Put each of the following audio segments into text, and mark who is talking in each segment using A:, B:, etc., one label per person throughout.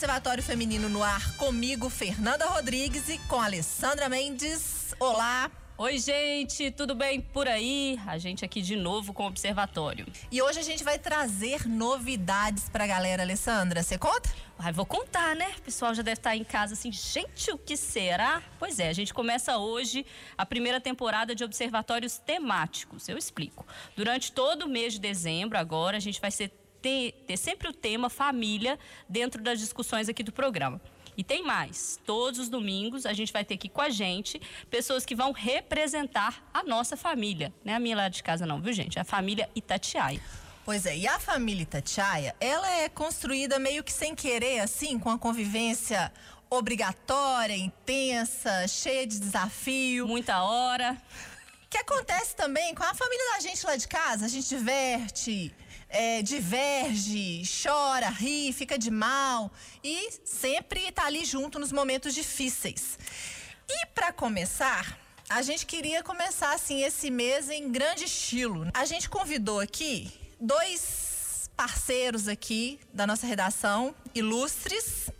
A: Observatório Feminino no ar comigo, Fernanda Rodrigues e com Alessandra Mendes. Olá.
B: Oi, gente, tudo bem por aí? A gente aqui de novo com o Observatório.
A: E hoje a gente vai trazer novidades pra galera, Alessandra. Você conta?
B: Ai, vou contar, né? O pessoal já deve estar em casa assim, gente, o que será? Pois é, a gente começa hoje a primeira temporada de observatórios temáticos. Eu explico. Durante todo o mês de dezembro, agora, a gente vai ser ter, ter sempre o tema família dentro das discussões aqui do programa. E tem mais. Todos os domingos a gente vai ter aqui com a gente pessoas que vão representar a nossa família. Não é a minha lá de casa, não, viu, gente? É a família Itatiaia.
A: Pois é, e a família Itatiaia, ela é construída meio que sem querer, assim, com a convivência obrigatória, intensa, cheia de desafio.
B: Muita hora.
A: Que acontece também com a família da gente lá de casa, a gente diverte, é, diverge, chora, ri, fica de mal e sempre está ali junto nos momentos difíceis. E para começar, a gente queria começar assim esse mês em grande estilo. A gente convidou aqui dois parceiros aqui da nossa redação, ilustres.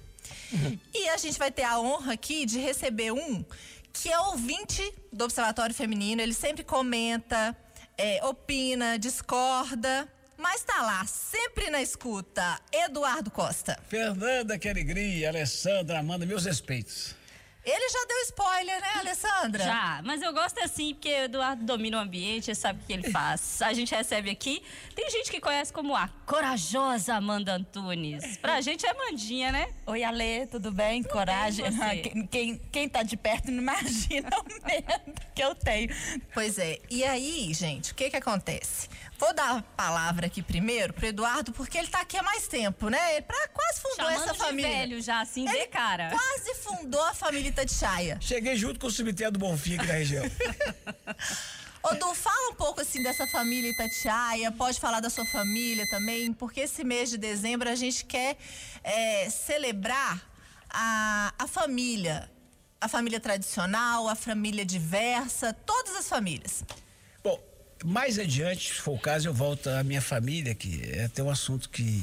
A: E a gente vai ter a honra aqui de receber um que é ouvinte do Observatório Feminino. Ele sempre comenta, é, opina, discorda mas tá lá, sempre na escuta, Eduardo Costa.
C: Fernanda, que alegria, Alessandra, Amanda, meus respeitos.
A: Ele já deu spoiler, né, Alessandra?
B: Já, mas eu gosto assim, porque o Eduardo domina o ambiente, sabe o que ele faz. A gente recebe aqui, tem gente que conhece como a corajosa Amanda Antunes. Pra gente é Mandinha, né?
D: Oi, Ale, tudo bem? Tudo Coragem. Bem, quem, quem, quem tá de perto não imagina o medo que eu tenho.
A: Pois é, e aí, gente, o que que acontece? Vou dar a palavra aqui primeiro pro Eduardo, porque ele tá aqui há mais tempo, né? Ele pra, quase fundou
B: Chamando
A: essa família.
B: Velho já, assim, ele de cara.
A: Quase fundou a família Itatiaia.
C: Cheguei junto com o cemitério do Bonfim aqui na região.
A: Odu, fala um pouco assim dessa família Itatiaia, pode falar da sua família também, porque esse mês de dezembro a gente quer é, celebrar a, a família, a família tradicional, a família diversa, todas as famílias.
C: Mais adiante, se for o caso, eu volto à minha família, que é até um assunto que,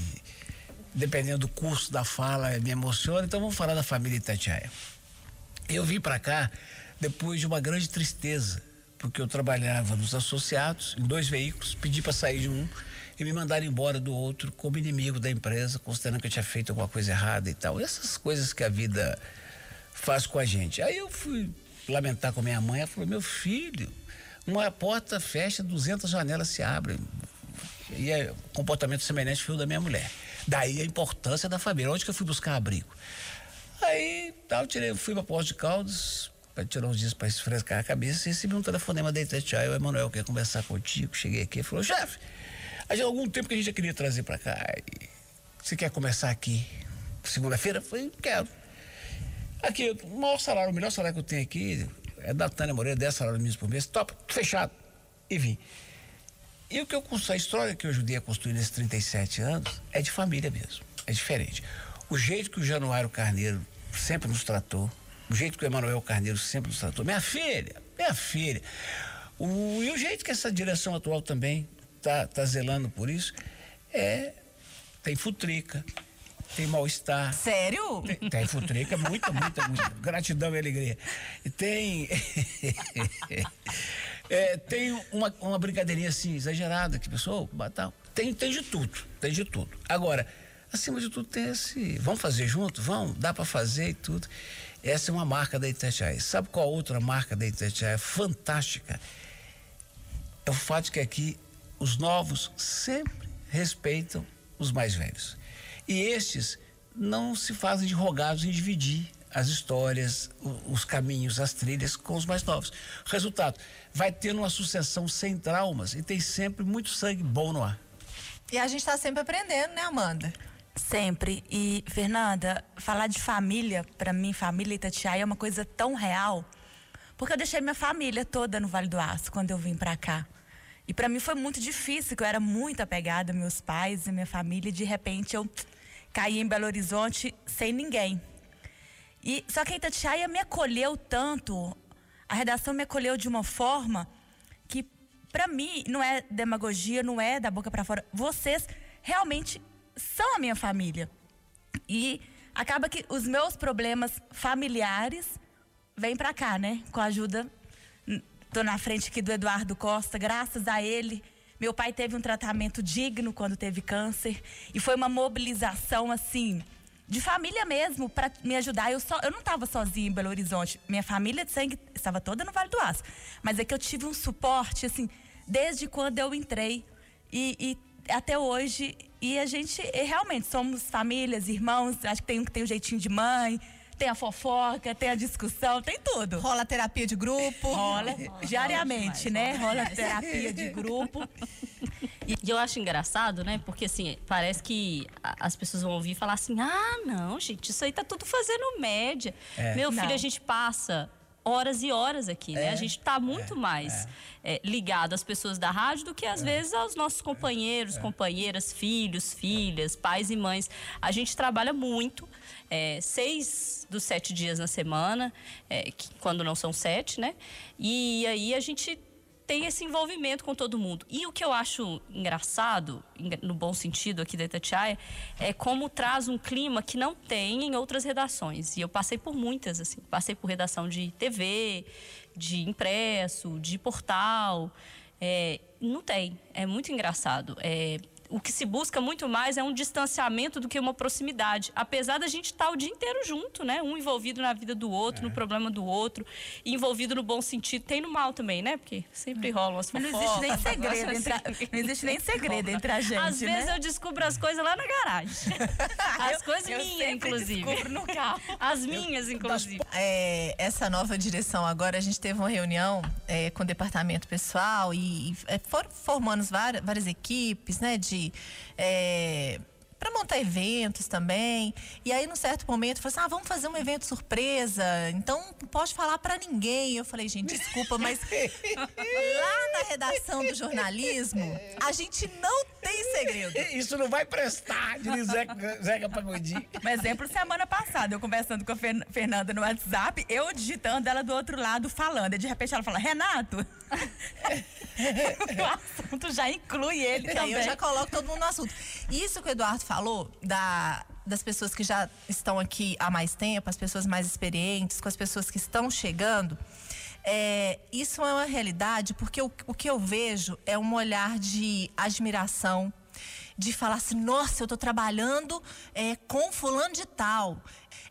C: dependendo do curso da fala, me emociona. Então vamos falar da família Itatiaia. Eu vim para cá depois de uma grande tristeza, porque eu trabalhava nos associados, em dois veículos, pedi para sair de um e me mandaram embora do outro como inimigo da empresa, considerando que eu tinha feito alguma coisa errada e tal. Essas coisas que a vida faz com a gente. Aí eu fui lamentar com minha mãe, ela falou: meu filho uma porta fecha, 200 janelas se abrem. E é comportamento semelhante ao da minha mulher. Daí a importância da família. Onde que eu fui buscar abrigo? Aí, tal, tirei, fui para Porto de Caldas, para tirar uns dias para esfrescar a cabeça, e recebi um telefonema da Itatiaia, o Emanuel quer conversar contigo. Cheguei aqui e falou, chefe, há algum tempo que a gente já queria trazer para cá. E você quer começar aqui segunda-feira? Falei, quero. Aqui, o maior salário, o melhor salário que eu tenho aqui, é da Tânia Moreira, 10 salários mínimos por mês, top, fechado. E vim. E o que eu a história que eu ajudei a construir nesses 37 anos é de família mesmo. É diferente. O jeito que o Januário Carneiro sempre nos tratou, o jeito que o Emanuel Carneiro sempre nos tratou, minha filha, minha filha. O, e o jeito que essa direção atual também está tá zelando por isso é. Tem futrica, tem mal-estar.
A: Sério?
C: Tem, tem futrica, muita, muita, muita. Gratidão e alegria. E tem. é, tem uma, uma brincadeirinha assim, exagerada, que pessoal, tal. Tem, tem de tudo, tem de tudo. Agora, acima de tudo, tem esse. Vamos fazer junto? Vamos, dá para fazer e tudo. Essa é uma marca da Itatiaia. Sabe qual outra marca da Itatiaia fantástica? É o fato que aqui os novos sempre respeitam os mais velhos. E estes não se fazem de rogados em dividir as histórias, os caminhos, as trilhas com os mais novos. Resultado, vai tendo uma sucessão sem traumas e tem sempre muito sangue bom no ar.
A: E a gente está sempre aprendendo, né, Amanda?
D: Sempre. E, Fernanda, falar de família, para mim, família Itatiaia é uma coisa tão real. Porque eu deixei minha família toda no Vale do Aço quando eu vim para cá. E para mim foi muito difícil, porque eu era muito apegada aos meus pais e minha família, e de repente eu caí em Belo Horizonte sem ninguém. E só que a Itatiaia me acolheu tanto, a redação me acolheu de uma forma que para mim não é demagogia, não é da boca para fora. Vocês realmente são a minha família. E acaba que os meus problemas familiares vêm para cá, né? Com a ajuda. Tô na frente aqui do Eduardo Costa, graças a ele. Meu pai teve um tratamento digno quando teve câncer e foi uma mobilização assim de família mesmo para me ajudar. Eu, só, eu não estava sozinha em Belo Horizonte. Minha família de sangue estava toda no Vale do Aço. Mas é que eu tive um suporte, assim, desde quando eu entrei e, e até hoje. E a gente realmente somos famílias, irmãos. Acho que tem um que tem um jeitinho de mãe. Tem a fofoca, tem a discussão, tem tudo.
A: Rola terapia de grupo.
D: Rola, diariamente, né? Rola terapia de grupo.
B: E eu acho engraçado, né? Porque assim, parece que as pessoas vão ouvir e falar assim: ah, não, gente, isso aí tá tudo fazendo média. É. Meu filho, não. a gente passa horas e horas aqui, né? A é. gente está muito é. mais é. ligado às pessoas da rádio do que às é. vezes aos nossos companheiros, é. companheiras, filhos, filhas, pais e mães. A gente trabalha muito, seis dos sete dias na semana, que, quando não são sete, né? E aí a gente tem esse envolvimento com todo mundo. E o que eu acho engraçado, no bom sentido aqui da Itatiaia, é como traz um clima que não tem em outras redações. E eu passei por muitas, assim. Passei por redação de TV, de impresso, de portal. É, não tem. É muito engraçado. É, o que se busca muito mais é um distanciamento do que uma proximidade. Apesar da gente estar tá o dia inteiro junto, né? Um envolvido na vida do outro, é. no problema do outro, envolvido no bom sentido, tem no mal também, né? Porque sempre rolam as fofocas.
D: Não existe nem segredo, entre a, não existe nem segredo entre a gente,
B: Às
D: né?
B: vezes eu descubro as coisas lá na garagem. As coisas eu minhas, inclusive.
D: Descubro no carro.
B: As minhas, inclusive.
A: É, essa nova direção agora, a gente teve uma reunião é, com o departamento pessoal e, e é, foram formando várias, várias equipes, né? De é, para montar eventos também. E aí, num certo momento, falou assim: ah, vamos fazer um evento surpresa. Então, não pode falar para ninguém. Eu falei, gente, desculpa, mas lá na redação do jornalismo, a gente não tem segredo.
C: Isso não vai prestar, diz Zeca, Zeca Pagodinho.
D: Um exemplo, semana passada, eu conversando com a Fernanda no WhatsApp, eu digitando ela do outro lado falando. E de repente ela fala: Renato. o assunto já inclui ele também.
A: Eu já coloco todo mundo no assunto. Isso que o Eduardo falou da, das pessoas que já estão aqui há mais tempo, as pessoas mais experientes, com as pessoas que estão chegando. É, isso é uma realidade porque o, o que eu vejo é um olhar de admiração, de falar assim, nossa, eu estou trabalhando é, com fulano de tal.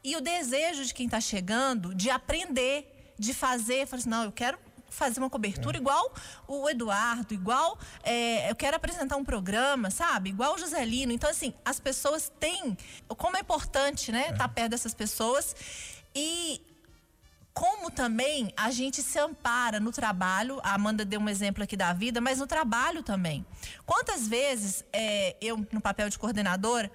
A: E o desejo de quem está chegando de aprender, de fazer, falar assim, não, eu quero fazer uma cobertura é. igual o Eduardo, igual é, eu quero apresentar um programa, sabe? Igual o Joselino. Então, assim, as pessoas têm. Como é importante, né? Estar é. tá perto dessas pessoas. E como também a gente se ampara no trabalho. A Amanda deu um exemplo aqui da vida, mas no trabalho também. Quantas vezes é, eu, no papel de coordenadora,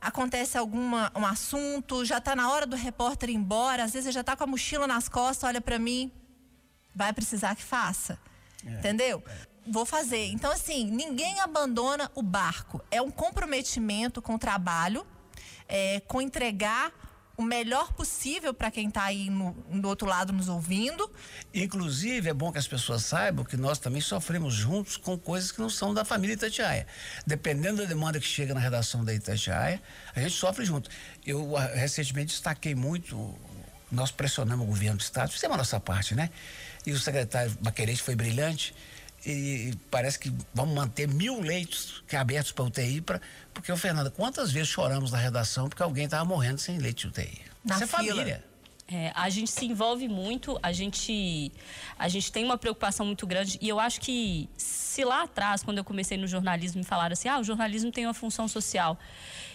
A: acontece algum um assunto, já está na hora do repórter ir embora, às vezes já está com a mochila nas costas, olha para mim, vai precisar que faça. É, entendeu? É. Vou fazer. Então, assim, ninguém abandona o barco. É um comprometimento com o trabalho, é, com entregar o melhor possível para quem está aí no, do outro lado nos ouvindo.
C: Inclusive, é bom que as pessoas saibam que nós também sofremos juntos com coisas que não são da família Itatiaia. Dependendo da demanda que chega na redação da Itatiaia, a gente sofre junto. Eu ah, recentemente destaquei muito, nós pressionamos o governo do Estado, fizemos a nossa parte, né? E o secretário Baquerete foi brilhante e parece que vamos manter mil leitos que abertos para UTI, pra, porque, o Fernando, quantas vezes choramos na redação porque alguém estava morrendo sem leite de UTI?
A: Na Isso é família.
B: É, a gente se envolve muito, a gente, a gente tem uma preocupação muito grande e eu acho que se lá atrás, quando eu comecei no jornalismo, me falaram assim, ah, o jornalismo tem uma função social.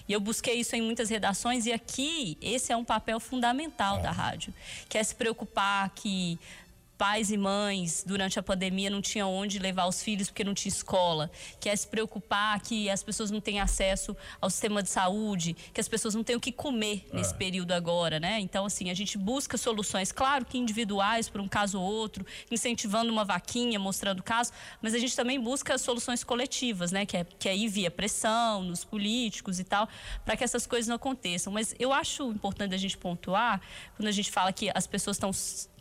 B: E eu busquei isso em muitas redações e aqui esse é um papel fundamental é. da rádio, que é se preocupar que pais e mães durante a pandemia não tinham onde levar os filhos porque não tinha escola, que é se preocupar que as pessoas não têm acesso ao sistema de saúde, que as pessoas não têm o que comer nesse é. período agora, né? Então, assim, a gente busca soluções, claro que individuais para um caso ou outro, incentivando uma vaquinha, mostrando o caso, mas a gente também busca soluções coletivas, né? Que é, que é ir via pressão nos políticos e tal, para que essas coisas não aconteçam. Mas eu acho importante a gente pontuar, quando a gente fala que as pessoas estão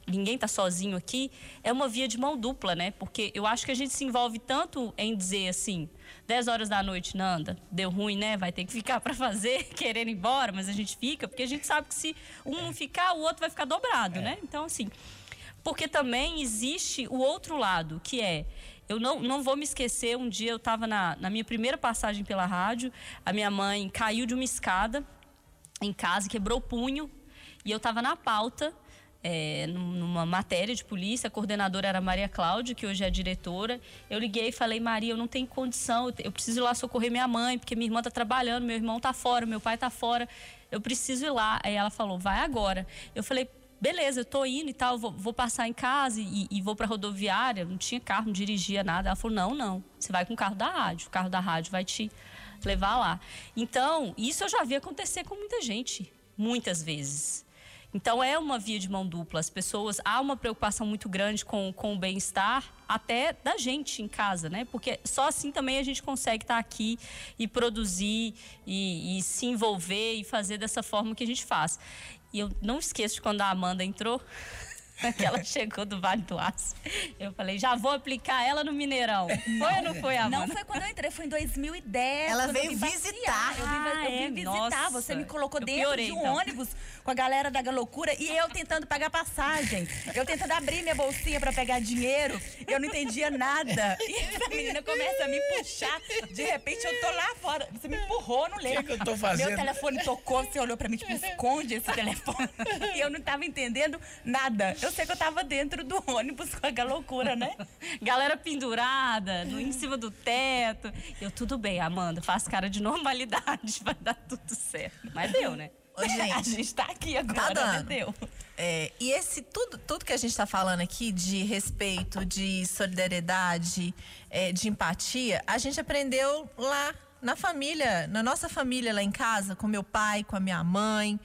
B: ninguém está sozinho aqui, é uma via de mão dupla, né? Porque eu acho que a gente se envolve tanto em dizer assim, 10 horas da noite, Nanda, deu ruim, né? Vai ter que ficar para fazer, querendo ir embora, mas a gente fica, porque a gente sabe que se um não ficar, o outro vai ficar dobrado, é. né? Então, assim, porque também existe o outro lado, que é eu não, não vou me esquecer, um dia eu estava na, na minha primeira passagem pela rádio, a minha mãe caiu de uma escada em casa, quebrou o punho, e eu estava na pauta, é, numa matéria de polícia, a coordenadora era Maria Cláudia, que hoje é diretora. Eu liguei e falei, Maria, eu não tenho condição, eu preciso ir lá socorrer minha mãe, porque minha irmã está trabalhando, meu irmão está fora, meu pai está fora, eu preciso ir lá. Aí ela falou, vai agora. Eu falei, beleza, eu tô indo e tal, vou, vou passar em casa e, e vou para rodoviária. Não tinha carro, não dirigia nada. Ela falou: não, não, você vai com o carro da rádio, o carro da rádio vai te levar lá. Então, isso eu já vi acontecer com muita gente, muitas vezes. Então é uma via de mão dupla. As pessoas há uma preocupação muito grande com, com o bem-estar até da gente em casa, né? Porque só assim também a gente consegue estar aqui e produzir e, e se envolver e fazer dessa forma que a gente faz. E eu não esqueço de quando a Amanda entrou, que ela chegou do Vale do Aço. Eu falei, já vou aplicar ela no Mineirão. Foi ou não foi, Amanda?
D: Não foi quando eu entrei, foi em 2010.
A: Ela veio visitar.
D: Eu vim, eu vim ah, é? visitar. Nossa, Você me colocou dentro piorei, de um então. ônibus com a galera da loucura e eu tentando pagar passagem. Eu tentando abrir minha bolsinha para pegar dinheiro. Eu não entendia nada. E essa menina começa a me puxar. De repente eu tô lá fora. Você me empurrou, não lembro.
C: O que, que, eu tô fazendo?
D: Meu telefone tocou, você olhou para mim, tipo, esconde esse telefone. E eu não tava entendendo nada. Eu sei que eu tava dentro do ônibus com aquela loucura, né?
B: Galera pendurada, no, em cima do teto. Eu, tudo bem, Amanda, faz cara de normalidade, vai dar tudo certo. Mas deu, né?
A: Ô, gente,
D: a gente tá aqui agora,
A: tá dando. Né? É, e esse tudo, tudo que a gente está falando aqui de respeito, de solidariedade, é, de empatia, a gente aprendeu lá na família, na nossa família lá em casa, com meu pai, com a minha mãe.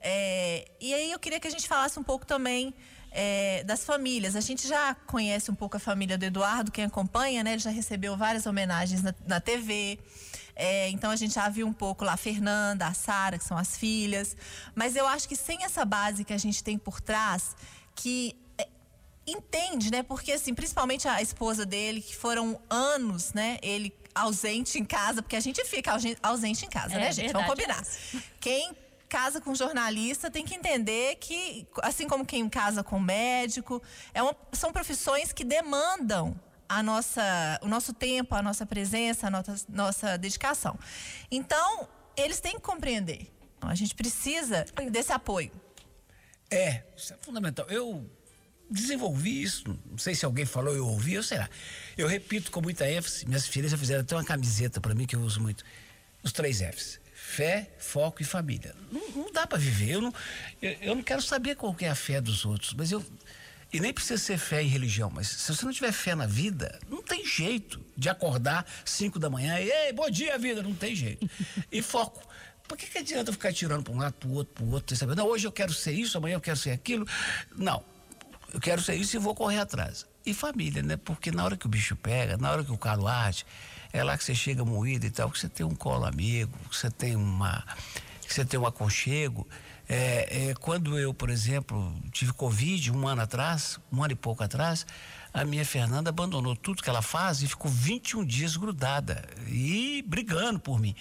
A: É, e aí eu queria que a gente falasse um pouco também é, das famílias. A gente já conhece um pouco a família do Eduardo, quem acompanha, né? Ele já recebeu várias homenagens na, na TV. É, então a gente já viu um pouco lá a Fernanda, a Sara, que são as filhas. Mas eu acho que sem essa base que a gente tem por trás, que é, entende, né? Porque assim, principalmente a esposa dele, que foram anos, né? Ele ausente em casa, porque a gente fica ausente em casa,
B: é,
A: né, gente?
B: Verdade,
A: Vamos combinar. É quem casa com jornalista tem que entender que, assim como quem casa com médico, é uma, são profissões que demandam a nossa, o nosso tempo, a nossa presença, a nossa, nossa dedicação. Então, eles têm que compreender. A gente precisa desse apoio.
C: É, isso é fundamental. Eu desenvolvi isso, não sei se alguém falou, eu ouvi, ou será. Eu repito com muita ênfase, minhas filhas já fizeram até uma camiseta para mim que eu uso muito. Os três Fs. Fé, foco e família. Não, não dá para viver. Eu não, eu, eu não quero saber qual é a fé dos outros, mas eu e nem precisa ser fé e religião, mas se você não tiver fé na vida, não tem jeito de acordar 5 da manhã e, ei, bom dia, vida, não tem jeito. E foco. Por que, que adianta ficar tirando para um lado, para o outro, para o outro? Sabe? Não, hoje eu quero ser isso, amanhã eu quero ser aquilo. Não. Eu quero ser isso e vou correr atrás. E família, né? Porque na hora que o bicho pega, na hora que o calo arde, é lá que você chega moído e tal, que você tem um colo amigo, que você tem uma. que você tem um aconchego. É, é, quando eu, por exemplo, tive Covid um ano atrás, um ano e pouco atrás, a minha Fernanda abandonou tudo que ela faz e ficou 21 dias grudada e brigando por mim.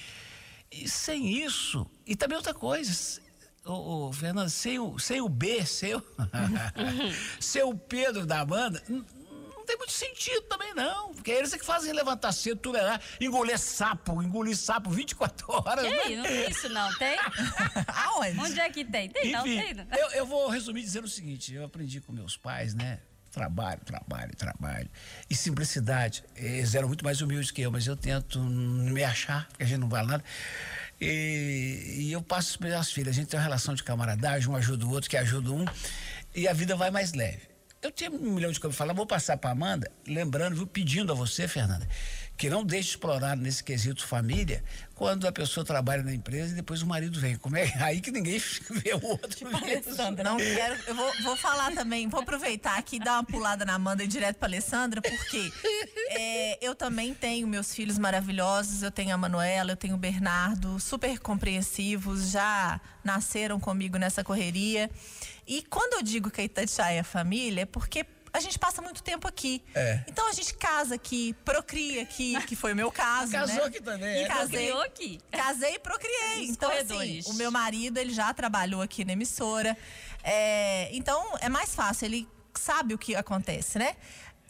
C: E sem isso, e também outra coisa, ô, ô Fernanda, sem o, sem o B, seu, sem o Pedro da Amanda, tem muito sentido também, não. Porque é eles é que fazem levantar cedo, tolerar, engolir sapo, engolir sapo 24 horas.
B: Que né? não tem isso, não, tem?
A: Aonde?
B: Onde é que tem? Tem, Enfim, não, tem. Não.
C: Eu, eu vou resumir dizendo o seguinte: eu aprendi com meus pais, né? Trabalho, trabalho, trabalho. E simplicidade. Eles eram muito mais humildes que eu, mas eu tento me achar, porque a gente não vale nada. E, e eu passo para as filhas. A gente tem uma relação de camaradagem, um ajuda o outro, que ajuda um. E a vida vai mais leve. Eu tinha um milhão de coisas para falar, vou passar para Amanda, lembrando, viu, pedindo a você, Fernanda, que não deixa explorar nesse quesito família, quando a pessoa trabalha na empresa e depois o marido vem. Como é aí que ninguém vê o outro? Tipo
A: Alessandra. Não quero, eu vou, vou falar também, vou aproveitar aqui e dar uma pulada na Amanda e direto para Alessandra, porque é, eu também tenho meus filhos maravilhosos, eu tenho a Manuela, eu tenho o Bernardo, super compreensivos, já nasceram comigo nessa correria. E quando eu digo que a Itatiaia é família, é porque a gente passa muito tempo aqui.
C: É.
A: Então a gente casa aqui, procria aqui, que foi o meu caso.
C: Casou
A: né?
C: aqui também,
A: E
C: é.
A: casei,
B: Procriou aqui.
A: Casei e procriei.
B: Nos
A: Então, assim,
B: corredores.
A: o meu marido, ele já trabalhou aqui na emissora. É, então, é mais fácil, ele sabe o que acontece, né?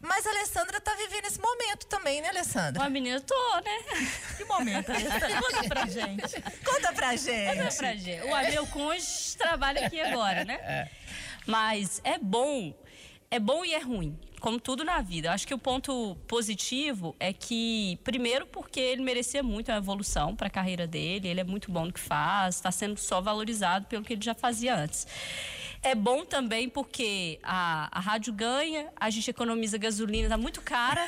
A: Mas a Alessandra tá vivendo esse momento também, né, Alessandra?
B: Ó, menina, eu tô, né?
D: Que momento, Alessandra? Conta pra gente.
A: Conta pra
B: Conta
A: gente.
B: pra gente. O meu cônjuge trabalha aqui agora, né? Mas é bom. É bom e é ruim, como tudo na vida. Eu acho que o ponto positivo é que, primeiro, porque ele merecia muito uma evolução para a carreira dele, ele é muito bom no que faz, está sendo só valorizado pelo que ele já fazia antes. É bom também porque a, a rádio ganha, a gente economiza gasolina, tá muito cara.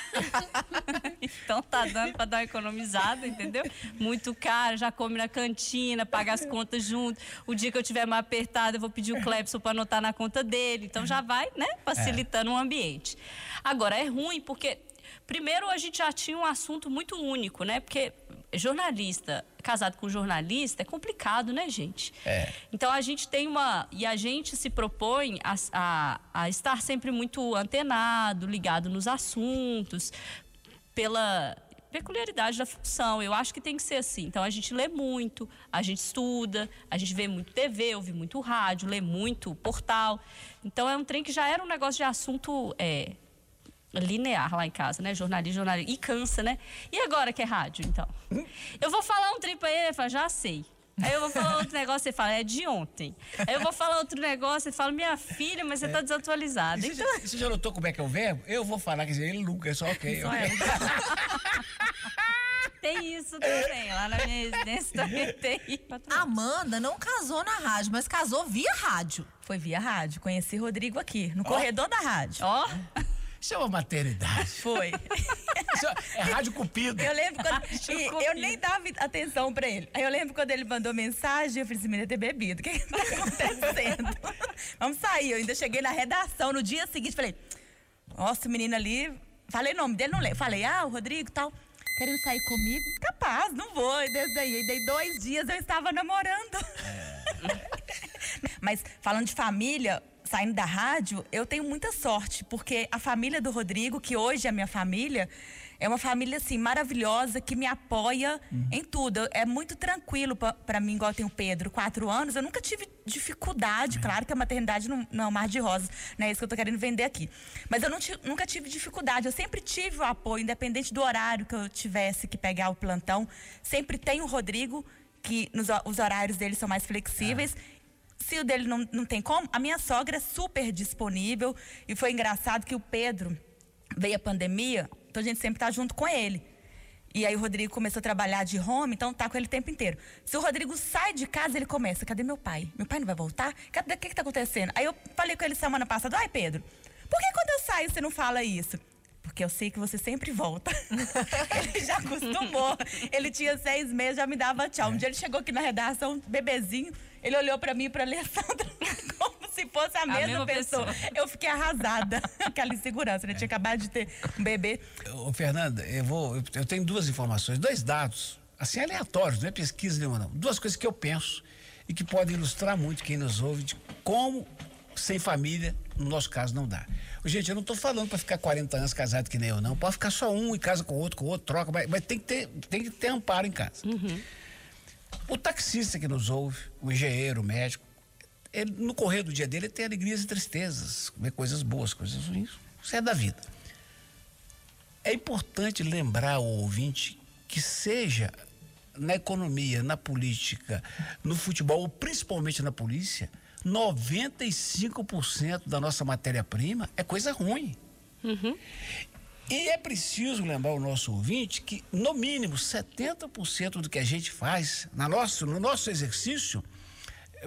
B: então tá dando para dar uma economizada, entendeu? Muito caro, já come na cantina, paga as contas junto. O dia que eu tiver mais apertado, eu vou pedir o Clepson para anotar na conta dele. Então já vai, né, facilitando o ambiente. Agora é ruim porque primeiro a gente já tinha um assunto muito único, né? Porque jornalista casado com jornalista é complicado, né, gente?
C: É.
B: Então a gente tem uma. E a gente se propõe a, a, a estar sempre muito antenado, ligado nos assuntos, pela peculiaridade da função. Eu acho que tem que ser assim. Então a gente lê muito, a gente estuda, a gente vê muito TV, ouve muito rádio, lê muito portal. Então é um trem que já era um negócio de assunto. É, linear lá em casa, né? Jornalismo, jornalismo. E cansa, né? E agora que é rádio, então? Eu vou falar um trem pra ele, ele fala, já sei. Aí eu vou falar outro negócio, você fala, é de ontem. Aí eu vou falar outro negócio, você fala, minha filha, mas você tá desatualizada.
C: E Você,
B: Então,
C: já, você já notou como é que é o verbo? Eu vou falar, quer dizer, ele nunca, é só ok.
B: Só
C: ok.
B: tem isso também. Lá na minha residência também tem.
A: Amanda não casou na rádio, mas casou via rádio.
D: Foi via rádio. Conheci Rodrigo aqui, no corredor da rádio.
B: Ó,
C: Isso é uma maternidade.
D: Foi.
C: Isso é, é rádio cupido.
D: Eu lembro quando. E eu nem dava atenção pra ele. Aí eu lembro quando ele mandou mensagem, eu falei assim: menina, ter bebido. O que, que tá acontecendo? Vamos sair. Eu ainda cheguei na redação no dia seguinte, falei: nossa, o menino ali. Falei o nome dele, não lembro. Falei, ah, o Rodrigo e tal. Querendo sair comigo? Capaz, não vou. E desde aí, dei dois dias eu estava namorando. Mas falando de família, saindo da rádio, eu tenho muita sorte, porque a família do Rodrigo, que hoje é minha família, é uma família assim maravilhosa que me apoia em tudo. É muito tranquilo para mim, igual tem o Pedro, quatro anos. Eu nunca tive dificuldade, claro que a maternidade não, não é um mar de rosas, não é isso que eu tô querendo vender aqui. Mas eu não nunca tive dificuldade. Eu sempre tive o apoio, independente do horário que eu tivesse que pegar o plantão. Sempre tem o Rodrigo, que nos, os horários dele são mais flexíveis. Se o dele não, não tem como, a minha sogra é super disponível. E foi engraçado que o Pedro veio a pandemia, então a gente sempre tá junto com ele. E aí o Rodrigo começou a trabalhar de home, então tá com ele o tempo inteiro. Se o Rodrigo sai de casa, ele começa: cadê meu pai? Meu pai não vai voltar? Cadê- O que, que tá acontecendo? Aí eu falei com ele semana passada: ai, Pedro, por que quando eu saio você não fala isso? Porque eu sei que você sempre volta. ele já acostumou. Ele tinha seis meses, já me dava tchau. Um dia ele chegou aqui na redação, bebezinho, ele olhou pra mim e pra Alessandra como se fosse a mesma,
B: mesma
D: pessoa.
B: pessoa.
D: Eu fiquei arrasada. Aquela insegurança, ele tinha acabado de ter um bebê.
C: Ô, Fernanda, eu vou. Eu, tenho duas informações, dois dados, assim, aleatórios, não é pesquisa nenhuma, não. Duas coisas que eu penso e que podem ilustrar muito quem nos ouve de como sem família, no nosso caso, não dá. Gente, eu não estou falando para ficar 40 anos casado que nem eu, não. Pode ficar só um e casa com o outro, com o outro, troca, mas, mas tem, que ter, tem que ter amparo em casa. O taxista que nos ouve, o engenheiro, o médico, ele, no correr do dia dele ele tem alegrias e tristezas, vê coisas boas, coisas ruins. Isso é da vida. É importante lembrar ao ouvinte que seja na economia, na política, no futebol, ou principalmente na polícia, 95% da nossa matéria-prima é coisa ruim. E é preciso lembrar o nosso ouvinte que, no mínimo, 70% do que a gente faz na nosso, no nosso exercício,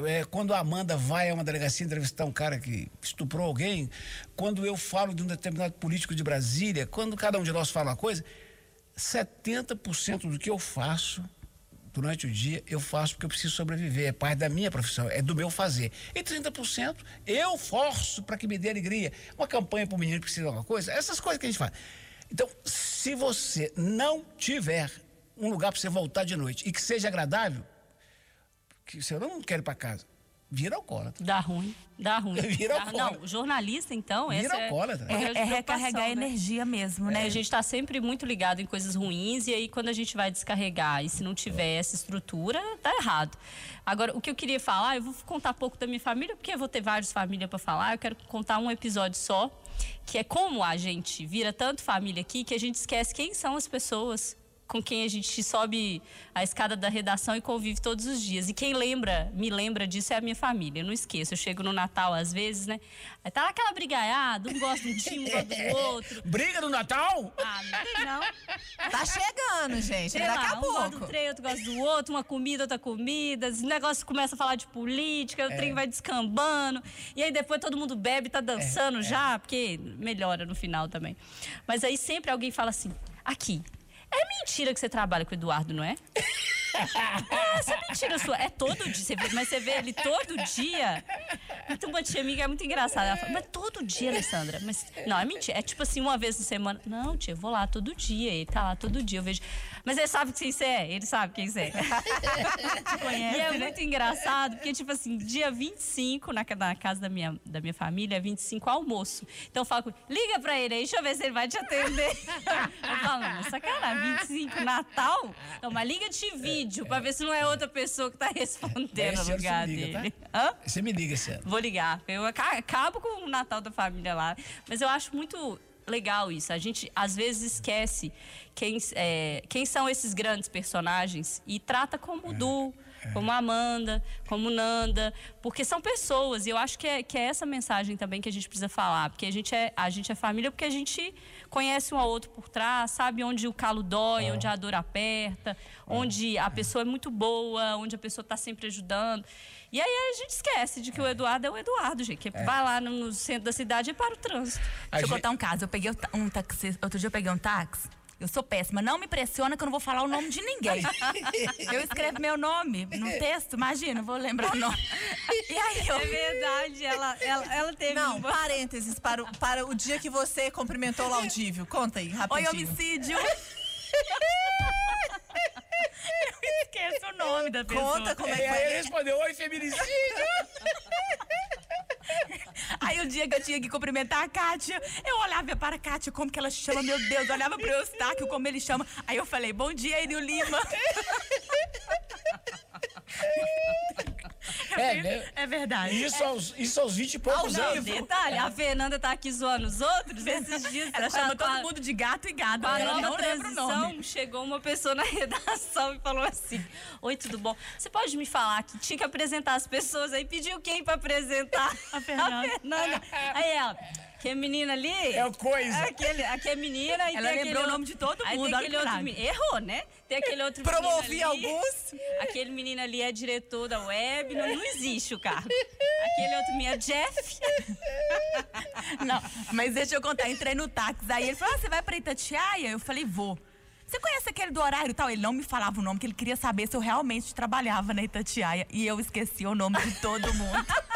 C: é, quando a Amanda vai a uma delegacia entrevistar um cara que estuprou alguém, quando eu falo de um determinado político de Brasília, quando cada um de nós fala uma coisa, 70% do que eu faço durante o dia, eu faço porque eu preciso sobreviver. É parte da minha profissão, é do meu fazer. E 30% eu forço para que me dê alegria. Uma campanha para o menino que precisa de alguma coisa, essas coisas que a gente faz. Então, se você não tiver um lugar para você voltar de noite e que seja agradável, que você não quer ir para casa, vira alcoólatra.
B: Dá ruim, dá ruim.
C: Vira
B: dá,
C: alcoólatra.
B: Não, jornalista, então,
C: Vira
B: essa é,
C: alcoólatra.
B: é,
D: É, é recarregar
B: né?
D: energia mesmo, né?
B: A gente está sempre muito ligado em coisas ruins e aí quando a gente vai descarregar e se não tiver essa estrutura, tá errado. Agora, o que eu queria falar, eu vou contar pouco da minha família, porque eu vou ter várias famílias para falar, eu quero contar um episódio só, que é como a gente vira tanto família aqui que a gente esquece quem são as pessoas com quem a gente sobe a escada da redação e convive todos os dias. E quem lembra, me lembra disso é a minha família. Eu não esqueço. Eu chego no Natal às vezes, né? Aí tá lá aquela brigaiada, um gosta de um time, um gosta do outro.
C: Briga no Natal?
B: Ah, não tem não.
A: Tá chegando, gente.
B: Sei
A: daqui
B: lá,
A: a
B: um gosta do
A: pouco.
B: trem, outro gosta do outro, uma comida, outra comida. Esse negócio começa a falar de política, o
C: É.
B: trem vai descambando. E aí depois todo mundo bebe, tá
C: É,
B: dançando já, porque melhora no final também. Mas aí sempre alguém fala assim: aqui. É mentira que você trabalha com o Eduardo, não é? É, essa é mentira sua. É todo dia, você vê, mas você vê ele todo dia. Então, uma tia amiga é muito engraçada. Ela fala, mas todo dia, Alessandra. Mas, não, é mentira. É tipo assim, uma vez na semana. Não, tia, eu vou lá todo dia. Ele tá lá todo dia, eu vejo. Mas ele sabe quem você é. Ele sabe quem você é.
D: conhece,
B: e é
D: né?
B: muito engraçado, porque, tipo assim, dia 25, na, na casa da minha, da minha família, é 25 almoço. Então eu falo liga pra ele aí, deixa eu ver se ele vai te atender. eu falo, não, sacanagem, 25 Natal? Não, mas liga de vídeo pra ver se não é outra pessoa que tá respondendo
C: Esse
B: no
C: você
B: lugar
C: me liga,
B: dele.
C: tá?
B: Hã?
C: Você me liga ano.
B: Vou ligar. Eu aca- acabo com o Natal da família lá. Mas eu acho muito legal isso. A gente às vezes esquece quem, é, quem são esses grandes personagens e trata como Du, como Amanda, como Nanda, porque são pessoas. E eu acho que é, que é essa mensagem também que a gente precisa falar. Porque a gente é, a gente é família porque a gente conhece um ao outro por trás, sabe onde o calo dói, onde a dor aperta, onde a pessoa é muito boa, onde a pessoa está sempre ajudando. E aí a gente esquece de que o Eduardo é o Eduardo, gente. Que vai lá no, no centro da cidade e para o trânsito.
C: A
D: Deixa eu
C: gente-
D: contar um caso. Eu peguei um táxi. Outro dia eu peguei um táxi. Eu sou péssima. Não me pressiona que eu não vou falar o nome de ninguém. eu escrevo meu nome no texto, imagina, vou lembrar o nome. E aí eu.
B: É verdade, ela, ela, ela teve.
A: Não,
B: uma-
A: parênteses para, o- para o dia que você cumprimentou o Laudívio. Conta aí,
D: Oi,
A: rapidinho.
D: homicídio. eu esqueço o nome da pessoa.
A: Conta como é
C: E
A: que
C: aí ele
A: foi.
C: respondeu, oi, feminicídio.
D: Aí o dia que eu tinha que cumprimentar a Kátia, eu olhava para a Kátia, como que ela chama, meu Deus, eu olhava o Eustáquio, como ele chama. Aí eu falei, bom dia, Enio Lima.
C: É, né?
D: É verdade.
C: Isso aos, isso aos 20 e poucos
B: Não,
C: anos.
B: detalhe, a Fernanda tá aqui zoando os outros. Esses dias
D: Ela
B: com a-
D: chama
B: a-
D: todo mundo de gato e gado.
B: A
D: Ela
B: nova
D: não lembra o
B: transição,
D: nome.
B: chegou uma pessoa na redação e falou assim: Oi, tudo bom? Você pode me falar que tinha que apresentar as pessoas aí? Pediu quem pra apresentar?
D: A Fernanda.
B: Fernanda. Aí ela, que a menina ali.
C: É o coisa.
B: Aquele, aqui é menina e
D: Ela
B: tem
D: lembrou o nome de todo
B: Aí
D: mundo,
B: tem aquele
D: que
B: outro menino. Errou, né? Tem aquele outro
A: Promovi alguns.
B: Aquele menino ali é diretor da web, não, não existe o cargo. Aquele outro menino é Jeff.
D: Não, mas deixa eu contar. Entrei no táxi, aí ele falou: ah, você vai pra Itatiaia? Eu falei: vou. Você conhece aquele do horário e tal? Ele não me falava o nome, que ele queria saber se eu realmente trabalhava na Itatiaia. E eu esqueci o nome de todo mundo.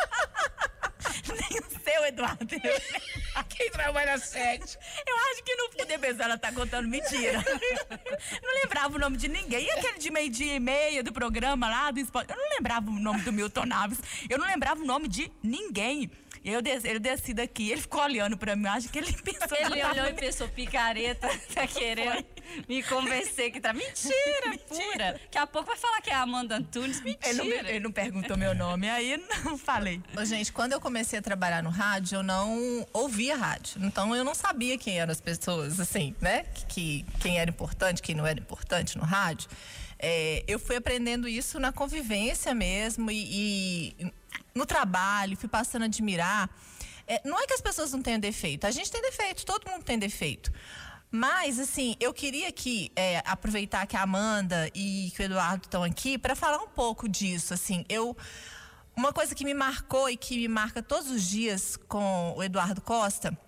D: Eduardo.
C: Quem trabalha às sete?
D: Eu acho que no pessoa ela tá contando mentira. Não lembrava o nome de ninguém. E aquele de meio-dia e meia do programa lá do esporte? Eu não lembrava o nome do Milton Naves. Eu não lembrava o nome de ninguém. E eu desci, ele desci daqui, ele ficou olhando pra mim. Eu acho que ele pensou
B: Ele olhou e pensou, picareta, tá querendo me convencer que tá. Mentira, pura. Daqui a pouco vai falar que é a Amanda Antunes. Mentira.
D: Ele não, ele não perguntou meu nome, aí não falei.
A: Ô, gente, quando eu comecei a trabalhar no rádio, eu não ouvia rádio. Então eu não sabia quem eram as pessoas, assim, né? Que, quem era importante, quem não era importante no rádio. É, eu fui aprendendo isso na convivência mesmo e, e no trabalho, fui passando a admirar. É, não é que as pessoas não tenham defeito, a gente tem defeito, todo mundo tem defeito. Mas, assim, eu queria aqui é, aproveitar que a Amanda e que o Eduardo estão aqui para falar um pouco disso. Assim, eu. Uma coisa que me marcou e que me marca todos os dias com o Eduardo Costa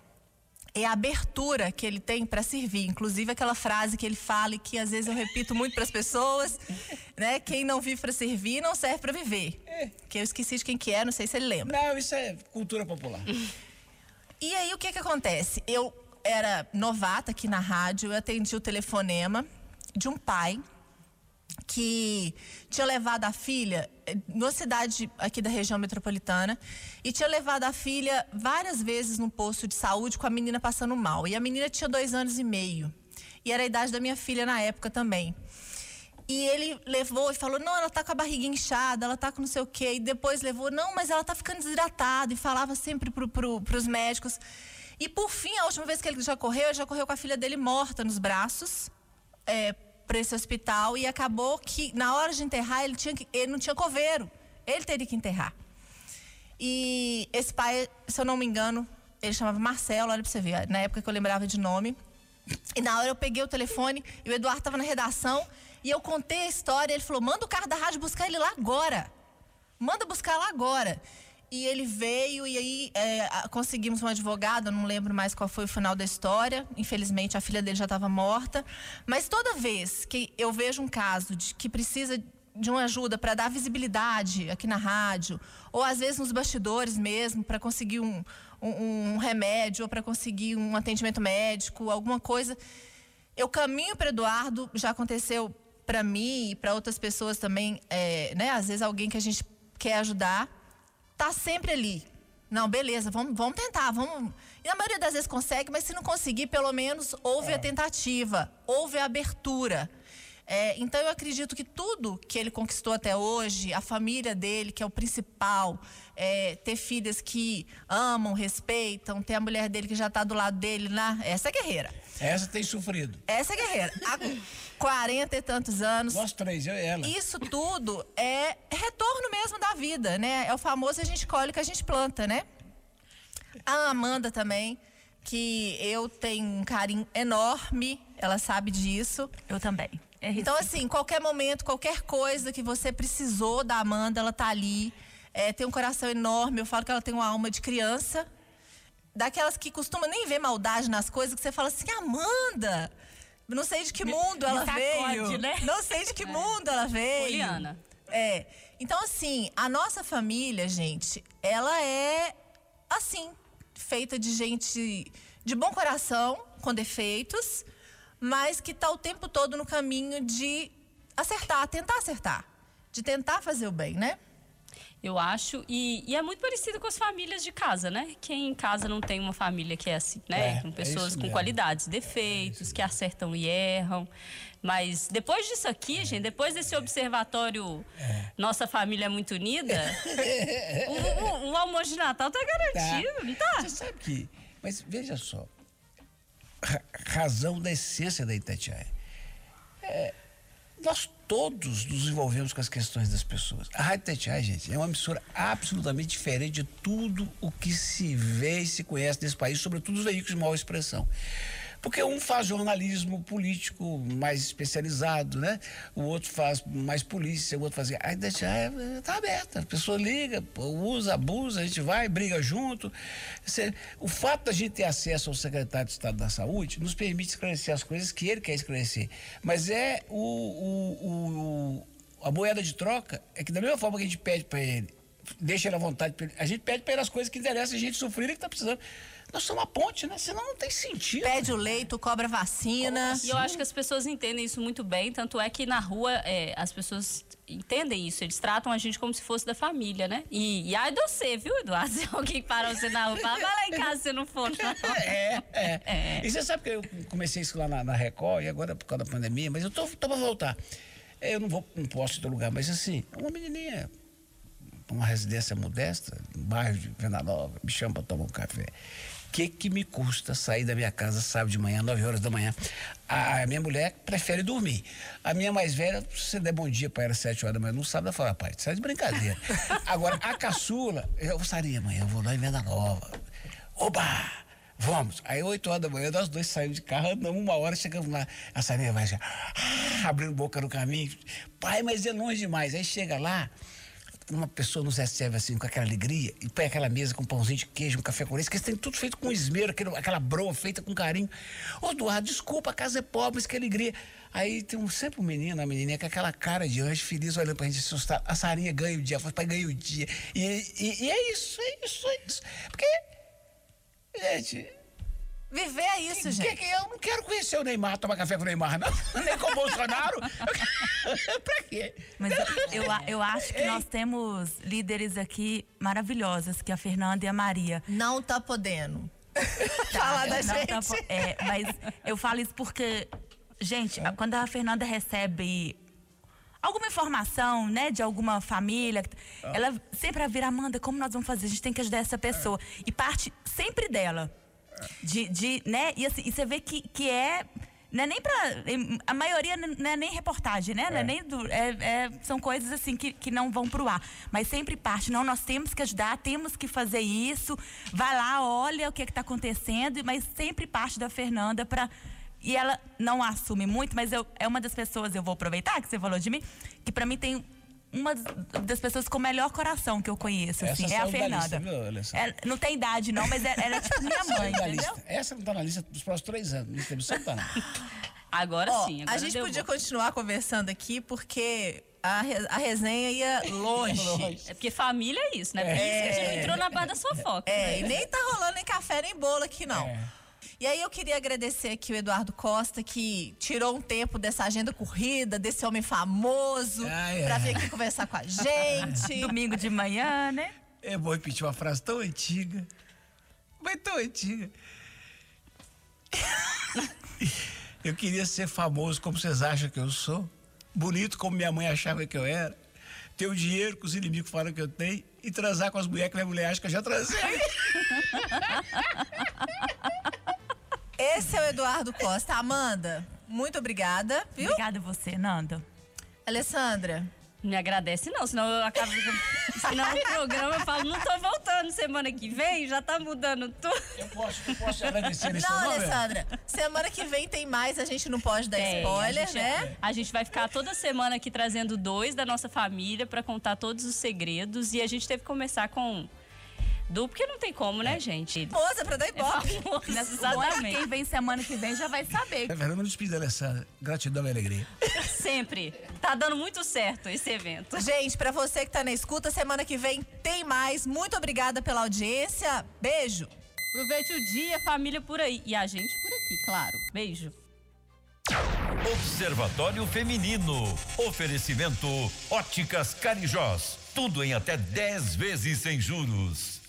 A: é a abertura que ele tem para servir. Inclusive aquela frase que ele fala e que às vezes eu repito muito para as pessoas, né? Quem não vive para servir não serve para viver. Que eu esqueci de quem que é, não sei se ele lembra.
C: Não, isso é cultura popular.
A: E aí o que que acontece? Eu era novata aqui na rádio, eu atendi o telefonema de um pai que tinha levado a filha eh, numa cidade aqui da região metropolitana e tinha levado a filha várias vezes no posto de saúde com a menina passando mal. E a menina tinha dois anos e meio. E era a idade da minha filha na época também. E ele levou e falou: não, ela tá com a barriga inchada, ela tá com não sei o quê. E depois levou: não, mas ela tá ficando desidratada. E falava sempre pro, pros médicos. E por fim, a última vez que ele já correu, ele já correu com a filha dele morta nos braços. É, para esse hospital e acabou que na hora de enterrar ele tinha que, ele não tinha coveiro, ele teria que enterrar. E esse pai, se eu não me engano, ele chamava Marcelo, olha para você ver, na época que eu lembrava de nome. E na hora eu peguei o telefone e o Eduardo estava na redação e eu contei a história. Ele falou: manda o carro da rádio buscar ele lá agora. Manda buscar lá agora. E ele veio e aí é, conseguimos um advogado, não lembro mais qual foi o final da história. Infelizmente a filha dele já estava morta. Mas toda vez que eu vejo um caso de que precisa de uma ajuda para dar visibilidade aqui na rádio, ou às vezes nos bastidores mesmo, para conseguir um, um, um, remédio, ou para conseguir um atendimento médico, alguma coisa, eu caminho para Eduardo. Já aconteceu para mim e para outras pessoas também, é, né? Às vezes alguém que a gente quer ajudar tá sempre ali. Não, beleza, vamos, vamos tentar, vamos. E a maioria das vezes consegue, mas se não conseguir, pelo menos houve é. a tentativa, houve a abertura. É, então eu acredito que tudo que ele conquistou até hoje, a família dele, que é o principal, é, ter filhas que amam, respeitam, ter a mulher dele que já está do lado dele lá, essa é guerreira.
C: Essa tem sofrido.
A: Essa é guerreira. Há 40 e tantos anos.
C: Nós três, eu e ela.
A: Isso tudo é retorno mesmo da vida, né? É o famoso a gente colhe o que a gente planta, né? A Amanda também, que eu tenho um carinho enorme, ela sabe disso.
D: Eu também.
A: É então, assim, qualquer momento, qualquer coisa que você precisou da Amanda, ela tá ali. É, tem um coração enorme. Eu falo que ela tem uma alma de criança daquelas que costuma nem ver maldade nas coisas, que você fala assim, Amanda, não sei de que mundo ela veio. Né? Não sei de que é. mundo ela veio.
B: Poliana.
A: É. Então, assim, a nossa família, gente, ela é assim, feita de gente de bom coração, com defeitos, mas que está o tempo todo no caminho de acertar, tentar acertar, de tentar fazer o bem, né?
B: eu acho. E, e, é muito parecido com as famílias de casa, né? Quem em casa não tem uma família que é assim, né? É, com é pessoas é com qualidades, defeitos, é que acertam e erram. Mas depois disso aqui, é. gente, depois desse observatório é. Nossa Família é Muito Unida, o, o, o, almoço de Natal tá garantido, tá. não tá?
C: Você sabe que. Mas veja só. Razão da essência da Itatiaia. É, nós todos nos envolvemos com as questões das pessoas. A Rádio Tatiai, gente, é uma emissora absolutamente diferente de tudo o que se vê e se conhece nesse país, sobretudo os veículos de maior expressão. Porque um faz jornalismo político mais especializado, né? O outro faz mais polícia, o outro faz. Aí deixa, é, tá aberta. A pessoa liga, usa, abusa, a gente vai, briga junto. O fato da gente ter acesso ao secretário de Estado da Saúde nos permite esclarecer as coisas que ele quer esclarecer. Mas é o, o, o a moeda de troca é que da mesma forma que a gente pede para ele, deixa ele à vontade, a gente pede para ele as coisas que interessam a gente sofrer e que está precisando. Nós somos uma ponte, né? Senão não tem sentido.
A: Pede o leito, cobra vacina.
B: E eu acho que as pessoas entendem isso muito bem. Tanto é que na rua é, as pessoas entendem isso. Eles tratam a gente como se fosse da família, né? E, e ai de você, viu, Eduardo? Se alguém para você na rua, fala, vai lá em casa se não for, não.
C: É, é, é. E você sabe que eu comecei isso lá na, na Record, e agora por causa da pandemia, mas eu tô, tô pra voltar. Eu não vou, não posso ir do lugar, mas assim, uma menininha, uma residência modesta, no bairro de Venda Nova, me chama pra tomar um café que que me custa sair da minha casa sábado de manhã, 9 horas da manhã? A, minha mulher prefere dormir. A minha mais velha, se você der bom dia para ela às 7 horas da manhã, não sabe, ela fala, pai, sai de brincadeira. Agora, a caçula, eu gostaria, amanhã, eu vou lá em Venda Nova. Oba! Vamos. Aí, 8 horas da manhã, nós dois saímos de carro, andamos uma hora, chegamos lá. A Sarinha vai já, ah, abrindo boca no caminho. Pai, mas é longe demais. Aí chega lá, uma pessoa nos recebe assim com aquela alegria e põe aquela mesa com pãozinho de queijo, um café com leite, que eles têm tudo feito com esmero, aquele, aquela broa feita com carinho. Ô, Eduardo, desculpa, a casa é pobre, mas que alegria. Aí tem um, sempre um menino, uma menininha com aquela cara de anjo feliz olhando pra gente assustar. A Sarinha ganha o dia, fala, pai, ganha o dia. E, e, e é isso, é isso, é isso. Porque, gente,
A: Viver é isso,
C: que,
A: gente.
C: que, eu não quero conhecer o Neymar, tomar café com o Neymar, não. Nem com o Bolsonaro. pra quê?
D: Mas eu, eu, acho que nós temos líderes aqui maravilhosas, que é a Fernanda e a Maria.
A: Não tá podendo. Falar da
D: Não
A: gente.
D: tá é, mas eu falo isso porque, gente, a- quando a Fernanda recebe alguma informação, né, de alguma família, ela sempre vira, Amanda, como nós vamos fazer? A gente tem que ajudar essa pessoa. E parte sempre dela. De, de, né, e, assim, e você vê que, que é. Não é nem pra. A maioria não é nem reportagem, né? Não é nem do, é- é- são coisas assim que, que não vão pro ar. Mas sempre parte. Não, nós temos que ajudar, temos que fazer isso. Vai lá, olha o que está acontecendo. Mas sempre parte da Fernanda para. E ela não assume muito, mas eu, é uma das pessoas, eu vou aproveitar que você falou de mim, que para mim tem uma das pessoas com o melhor coração que eu conheço,
C: Essa
D: assim, é a Fernanda.
C: lista, viu, Alessandra?
D: Ela não tem idade, não, mas ela ela é tipo minha mãe, entendeu?
C: Essa não tá na lista dos próximos três anos. Não tá.
B: Agora
A: Ó,
B: sim, agora
A: a gente
B: deu
A: podia
B: bom.
A: continuar conversando aqui porque a, a resenha ia longe.
B: É porque família é isso, né? Por isso que a gente entrou na barra da fofoca.
A: É, e nem tá rolando nem café nem bolo aqui, não.
C: É.
A: E aí eu queria agradecer aqui o Eduardo Costa, que tirou um tempo dessa agenda corrida, desse homem famoso,
C: Ah, é.
A: pra vir aqui conversar com a gente.
D: Domingo de manhã, né?
C: Eu vou repetir uma frase tão antiga. Mas tão antiga. Eu queria ser famoso como vocês acham que eu sou. Bonito como minha mãe achava que eu era. Ter o dinheiro que os inimigos falam que eu tenho. E transar com as mulheres que minha mulher acha que eu já transei.
A: Esse é o Eduardo Costa. Amanda, muito obrigada, viu?
D: Obrigada a você, Nanda.
A: Alessandra,
B: Me agradece não, senão eu acabo. senão o programa eu falo, não tô voltando semana que vem, já tá mudando tudo.
C: Eu posso, eu posso agradecer nesse
A: Não,
C: nome?
A: Alessandra, semana que vem tem mais, a gente não pode dar
B: Tem,
A: spoiler,
B: a gente,
A: né?
B: A gente vai ficar toda semana aqui trazendo dois da nossa família pra contar todos os segredos. E a gente teve que começar com Du, porque não tem como, né, gente?
A: Moça pra dar
B: É
A: ibope.
D: Quem
B: Exatamente.
D: vem semana que vem já vai saber.
C: É verdade, me despedi da Alessandra. Gratidão e alegria.
B: Sempre. Tá dando muito certo esse evento.
A: Gente, pra você que tá na escuta, semana que vem tem mais. Muito obrigada pela audiência. Beijo.
B: Aproveite o dia, família por aí. E a gente por aqui, claro. Beijo.
E: Observatório Feminino. Oferecimento Óticas Carijós. Tudo em até 10 vezes sem juros.